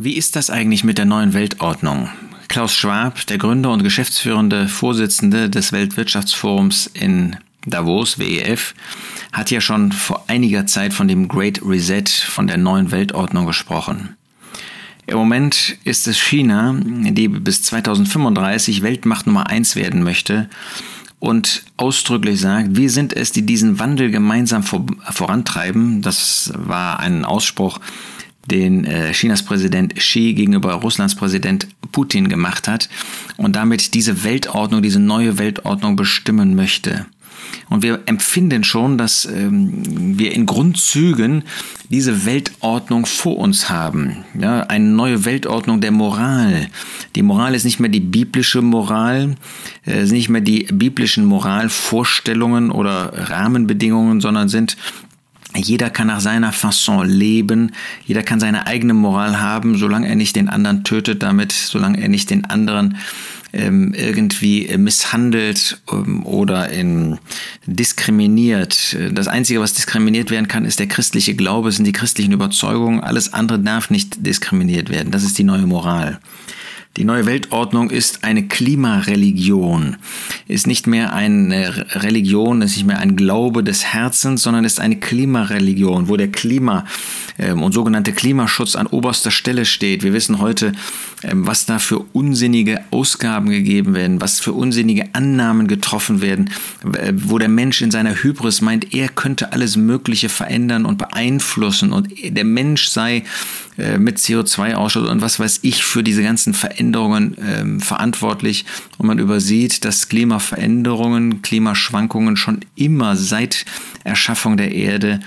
Wie ist das eigentlich mit der neuen Weltordnung? Klaus Schwab, der Gründer und geschäftsführende Vorsitzende des Weltwirtschaftsforums in Davos, WEF, hat ja schon vor einiger Zeit von dem Great Reset, von der neuen Weltordnung gesprochen. Im Moment ist es China, die bis 2035 Weltmacht Nummer eins werden möchte und ausdrücklich sagt, wir sind es, die diesen Wandel gemeinsam vorantreiben. Das war ein Ausspruch, den äh, Chinas Präsident Xi gegenüber Russlands Präsident Putin gemacht hat und damit diese Weltordnung, diese neue Weltordnung bestimmen möchte. Und wir empfinden schon, dass ähm, wir in Grundzügen diese Weltordnung vor uns haben. Ja, eine neue Weltordnung der Moral. Die Moral ist nicht mehr die biblische Moral, äh, nicht mehr die biblischen Moralvorstellungen oder Rahmenbedingungen, sondern sind jeder kann nach seiner Fasson leben, jeder kann seine eigene Moral haben, solange er nicht den anderen tötet damit, solange er nicht den anderen ähm, irgendwie misshandelt ähm, oder in, diskriminiert. Das Einzige, was diskriminiert werden kann, ist der christliche Glaube, sind die christlichen Überzeugungen. Alles andere darf nicht diskriminiert werden. Das ist die neue Moral. Die neue Weltordnung ist eine Klimareligion, ist nicht mehr eine Religion, ist nicht mehr ein Glaube des Herzens, sondern ist eine Klimareligion, wo der Klima und sogenannte Klimaschutz an oberster Stelle steht. Wir wissen heute, ähm, was da für unsinnige Ausgaben gegeben werden, was für unsinnige Annahmen getroffen werden, äh, wo der Mensch in seiner Hybris meint, er könnte alles Mögliche verändern und beeinflussen und der Mensch sei äh, mit CO2-Ausstoß und was weiß ich für diese ganzen Veränderungen ähm, verantwortlich. Und man übersieht, dass Klimaveränderungen, Klimaschwankungen schon immer seit Erschaffung der Erde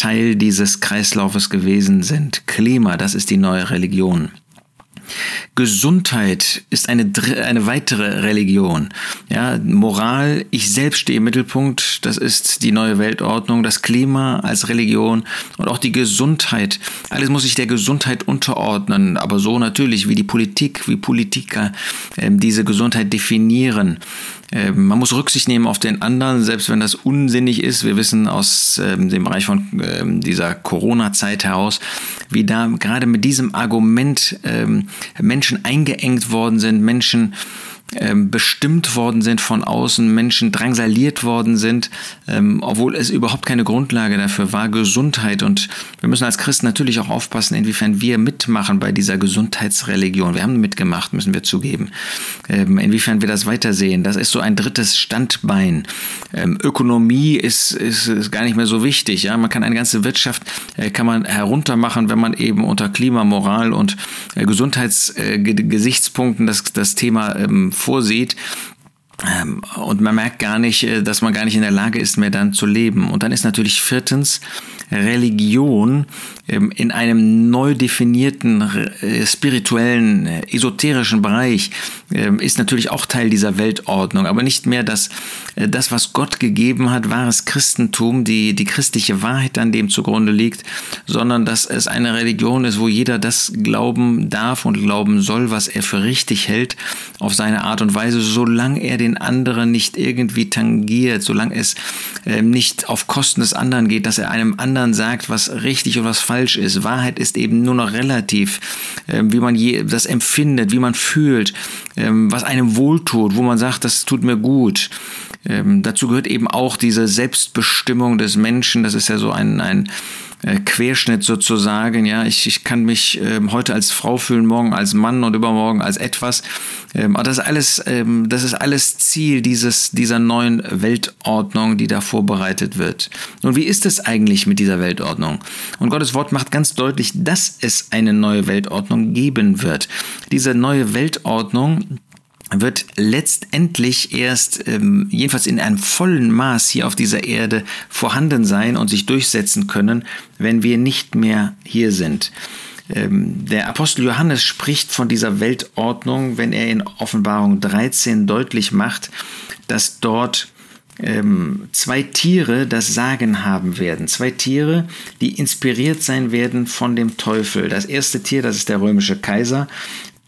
Teil dieses Kreislaufes gewesen sind. Klima, das ist die neue Religion. Gesundheit ist eine, eine weitere Religion. Ja, Moral, ich selbst stehe im Mittelpunkt, das ist die neue Weltordnung, das Klima als Religion und auch die Gesundheit. Alles muss sich der Gesundheit unterordnen, aber so natürlich wie die Politik, wie Politiker äh, diese Gesundheit definieren. Ähm, man muss Rücksicht nehmen auf den anderen, selbst wenn das unsinnig ist. Wir wissen aus ähm, dem Bereich von ähm, dieser Corona-Zeit heraus, wie da gerade mit diesem Argument Menschen eingeengt worden sind, Menschen ähm, bestimmt worden sind von außen, Menschen drangsaliert worden sind, ähm, obwohl es überhaupt keine Grundlage dafür war, Gesundheit. Und wir müssen als Christen natürlich auch aufpassen, inwiefern wir mitmachen bei dieser Gesundheitsreligion. Wir haben mitgemacht, müssen wir zugeben. Ähm, inwiefern wir das weitersehen. Das ist so ein drittes Standbein. Ähm, Ökonomie ist, ist, ist, gar nicht mehr so wichtig. Ja? Man kann eine ganze Wirtschaft äh, kann man heruntermachen, wenn man eben unter Klima, Moral und äh, Gesundheitsgesichtspunkten äh, das, das Thema ähm, vorsieht. Ähm, und man merkt gar nicht, äh, dass man gar nicht in der Lage ist, mehr dann zu leben. Und dann ist natürlich viertens Religion ähm, in einem neu definierten äh, spirituellen, äh, esoterischen Bereich ähm, ist natürlich auch Teil dieser Weltordnung, aber nicht mehr das, das was Gott gegeben hat, wahres Christentum, die, die christliche Wahrheit an dem zugrunde liegt, sondern dass es eine Religion ist, wo jeder das glauben darf und glauben soll, was er für richtig hält, auf seine Art und Weise, solange er den den anderen nicht irgendwie tangiert, solange es äh, nicht auf Kosten des anderen geht, dass er einem anderen sagt, was richtig und was falsch ist. Wahrheit ist eben nur noch relativ, äh, wie man das empfindet, wie man fühlt, äh, was einem wohltut, wo man sagt, das tut mir gut. Ähm, dazu gehört eben auch diese Selbstbestimmung des Menschen. Das ist ja so ein, ein Querschnitt sozusagen. Ja, ich, ich kann mich ähm, heute als Frau fühlen, morgen als Mann und übermorgen als etwas. Ähm, aber das ist alles, ähm, das ist alles Ziel dieses, dieser neuen Weltordnung, die da vorbereitet wird. Nun, wie ist es eigentlich mit dieser Weltordnung? Und Gottes Wort macht ganz deutlich, dass es eine neue Weltordnung geben wird. Diese neue Weltordnung wird letztendlich erst, ähm, jedenfalls in einem vollen Maß hier auf dieser Erde vorhanden sein und sich durchsetzen können, wenn wir nicht mehr hier sind. Ähm, der Apostel Johannes spricht von dieser Weltordnung, wenn er in Offenbarung 13 deutlich macht, dass dort ähm, zwei Tiere das Sagen haben werden. Zwei Tiere, die inspiriert sein werden von dem Teufel. Das erste Tier, das ist der römische Kaiser,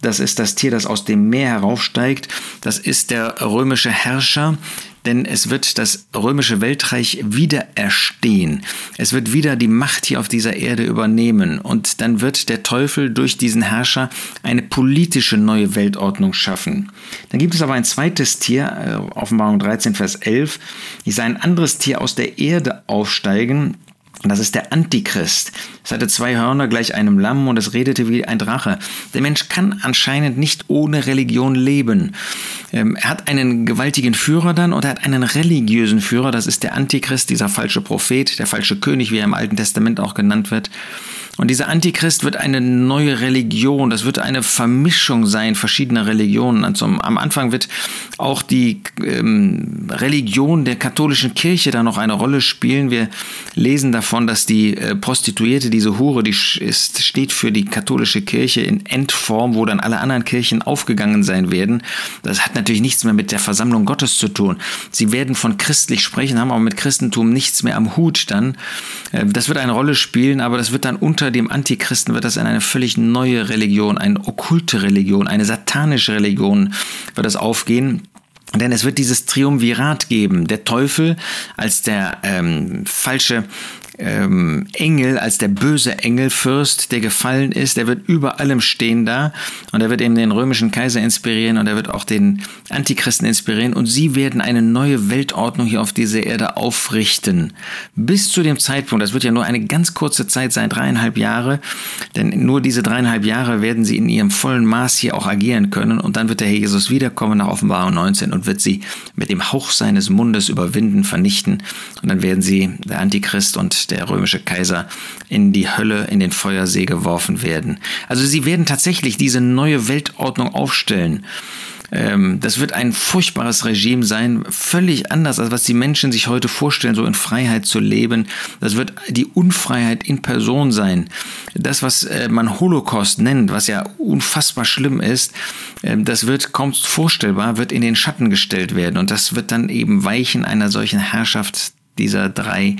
das ist das Tier, das aus dem Meer heraufsteigt. Das ist der römische Herrscher, denn es wird das römische Weltreich wieder erstehen. Es wird wieder die Macht hier auf dieser Erde übernehmen und dann wird der Teufel durch diesen Herrscher eine politische neue Weltordnung schaffen. Dann gibt es aber ein zweites Tier, äh, Offenbarung 13, Vers 11. Ich sah ein anderes Tier aus der Erde aufsteigen, das ist der Antichrist. Es hatte zwei Hörner gleich einem Lamm und es redete wie ein Drache. Der Mensch kann anscheinend nicht ohne Religion leben. Ähm, er hat einen gewaltigen Führer dann und er hat einen religiösen Führer. Das ist der Antichrist, dieser falsche Prophet, der falsche König, wie er im Alten Testament auch genannt wird. Und dieser Antichrist wird eine neue Religion, das wird eine Vermischung sein verschiedener Religionen. Also am Anfang wird auch die ähm, Religion der katholischen Kirche da noch eine Rolle spielen. Wir lesen davon, dass die äh, Prostituierte, diese Hure, die ist, steht für die katholische Kirche in Endform, wo dann alle anderen Kirchen aufgegangen sein werden. Das hat natürlich nichts mehr mit der Versammlung Gottes zu tun. Sie werden von christlich sprechen, haben aber mit Christentum nichts mehr am Hut dann. Äh, das wird eine Rolle spielen, aber das wird dann unter unter dem Antichristen wird das in eine völlig neue Religion, eine okkulte Religion, eine satanische Religion wird das aufgehen. Denn es wird dieses Triumvirat geben. Der Teufel als der ähm, falsche ähm, Engel, als der böse Engelfürst, der gefallen ist, der wird über allem stehen da und er wird eben den römischen Kaiser inspirieren und er wird auch den Antichristen inspirieren und sie werden eine neue Weltordnung hier auf dieser Erde aufrichten. Bis zu dem Zeitpunkt, das wird ja nur eine ganz kurze Zeit sein, dreieinhalb Jahre, denn nur diese dreieinhalb Jahre werden sie in ihrem vollen Maß hier auch agieren können und dann wird der Herr Jesus wiederkommen nach Offenbarung 19 und wird sie mit dem Hauch seines Mundes überwinden, vernichten und dann werden sie, der Antichrist und der römische Kaiser in die Hölle, in den Feuersee geworfen werden. Also sie werden tatsächlich diese neue Weltordnung aufstellen. Ähm, das wird ein furchtbares Regime sein, völlig anders, als was die Menschen sich heute vorstellen, so in Freiheit zu leben. Das wird die Unfreiheit in Person sein. Das, was äh, man Holocaust nennt, was ja unfassbar schlimm ist, ähm, das wird kaum vorstellbar, wird in den Schatten gestellt werden. Und das wird dann eben weichen einer solchen Herrschaft dieser drei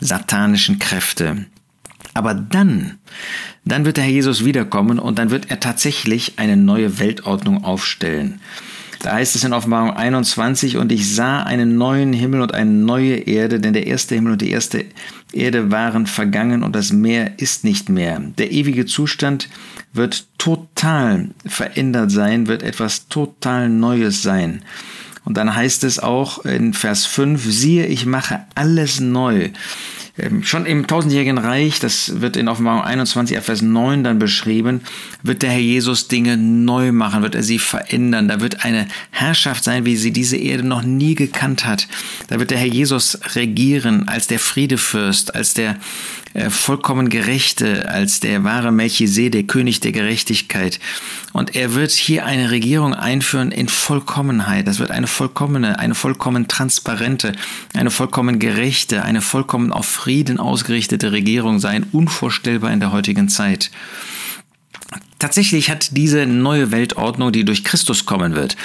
satanischen Kräfte. Aber dann, dann wird der Herr Jesus wiederkommen und dann wird er tatsächlich eine neue Weltordnung aufstellen. Da heißt es in Offenbarung 21, und ich sah einen neuen Himmel und eine neue Erde, denn der erste Himmel und die erste Erde waren vergangen und das Meer ist nicht mehr. Der ewige Zustand wird total verändert sein, wird etwas total Neues sein. Und dann heißt es auch in Vers 5, siehe, ich mache alles neu. Ähm, schon im tausendjährigen Reich, das wird in Offenbarung 21, Vers 9 dann beschrieben, wird der Herr Jesus Dinge neu machen, wird er sie verändern. Da wird eine Herrschaft sein, wie sie diese Erde noch nie gekannt hat. Da wird der Herr Jesus regieren als der Friedefürst, als der äh, vollkommen Gerechte, als der wahre Melchisedek, König der Gerechtigkeit. Und er wird hier eine Regierung einführen in Vollkommenheit. Das wird eine vollkommene, eine vollkommen transparente, eine vollkommen gerechte, eine vollkommen auf Frieden ausgerichtete Regierung sein, unvorstellbar in der heutigen Zeit. Tatsächlich hat diese neue Weltordnung, die durch Christus kommen wird,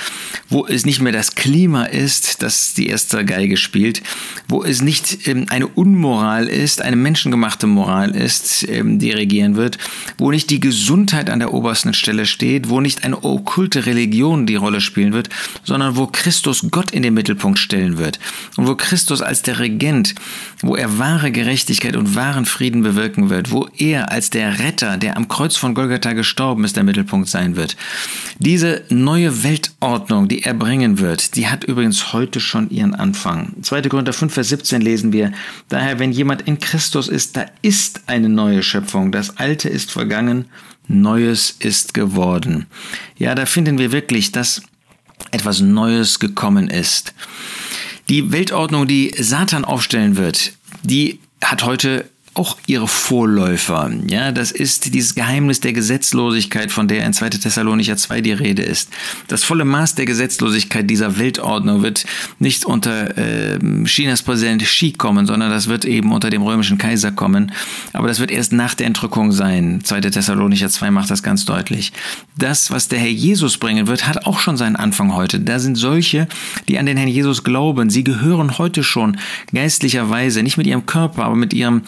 wo es nicht mehr das Klima ist, das die erste Geige spielt, wo es nicht ähm, eine Unmoral ist, eine menschengemachte Moral ist, ähm, die regieren wird, wo nicht die Gesundheit an der obersten Stelle steht, wo nicht eine okkulte Religion die Rolle spielen wird, sondern wo Christus Gott in den Mittelpunkt stellen wird und wo Christus als der Regent, wo er wahre Gerechtigkeit und wahren Frieden bewirken wird, wo er als der Retter, der am Kreuz von Golgatha gestorben Glauben ist der Mittelpunkt sein wird. Diese neue Weltordnung, die er bringen wird, die hat übrigens heute schon ihren Anfang. 2. Korinther 5, Vers 17 lesen wir, daher, wenn jemand in Christus ist, da ist eine neue Schöpfung. Das Alte ist vergangen, Neues ist geworden. Ja, da finden wir wirklich, dass etwas Neues gekommen ist. Die Weltordnung, die Satan aufstellen wird, die hat heute auch ihre Vorläufer. Ja, das ist dieses Geheimnis der Gesetzlosigkeit, von der in 2. Thessalonicher 2 die Rede ist. Das volle Maß der Gesetzlosigkeit dieser Weltordnung wird nicht unter äh, Chinas Präsident Xi kommen, sondern das wird eben unter dem römischen Kaiser kommen. Aber das wird erst nach der Entrückung sein. 2. Thessalonicher 2 macht das ganz deutlich. Das, was der Herr Jesus bringen wird, hat auch schon seinen Anfang heute. Da sind solche, die an den Herrn Jesus glauben. Sie gehören heute schon geistlicherweise, nicht mit ihrem Körper, aber mit ihrem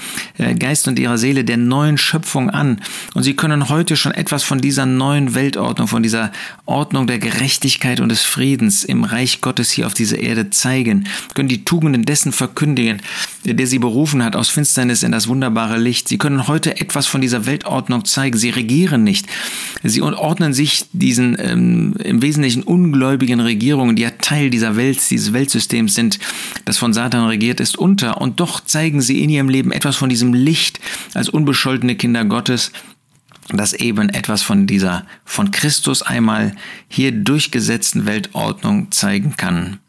Geist und ihrer Seele der neuen Schöpfung an. Und sie können heute schon etwas von dieser neuen Weltordnung, von dieser Ordnung der Gerechtigkeit und des Friedens im Reich Gottes hier auf dieser Erde zeigen, können die Tugenden dessen verkündigen, der sie berufen hat aus Finsternis in das wunderbare Licht. Sie können heute etwas von dieser Weltordnung zeigen. Sie regieren nicht. Sie ordnen sich diesen ähm, im Wesentlichen ungläubigen Regierungen, die ja Teil dieser Welt, dieses Weltsystems sind, das von Satan regiert ist, unter. Und doch zeigen sie in ihrem Leben etwas von diesem Licht als unbescholtene Kinder Gottes, das eben etwas von dieser von Christus einmal hier durchgesetzten Weltordnung zeigen kann.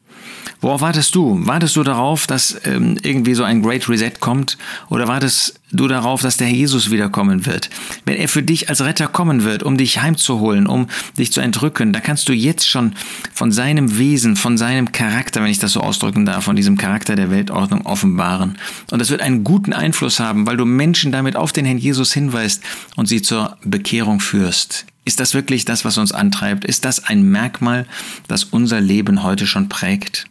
Worauf wartest du? Wartest du darauf, dass ähm, irgendwie so ein Great Reset kommt? Oder wartest du darauf, dass der Herr Jesus wiederkommen wird? Wenn er für dich als Retter kommen wird, um dich heimzuholen, um dich zu entrücken, da kannst du jetzt schon von seinem Wesen, von seinem Charakter, wenn ich das so ausdrücken darf, von diesem Charakter der Weltordnung offenbaren. Und das wird einen guten Einfluss haben, weil du Menschen damit auf den Herrn Jesus hinweist und sie zur Bekehrung führst. Ist das wirklich das, was uns antreibt? Ist das ein Merkmal, das unser Leben heute schon prägt?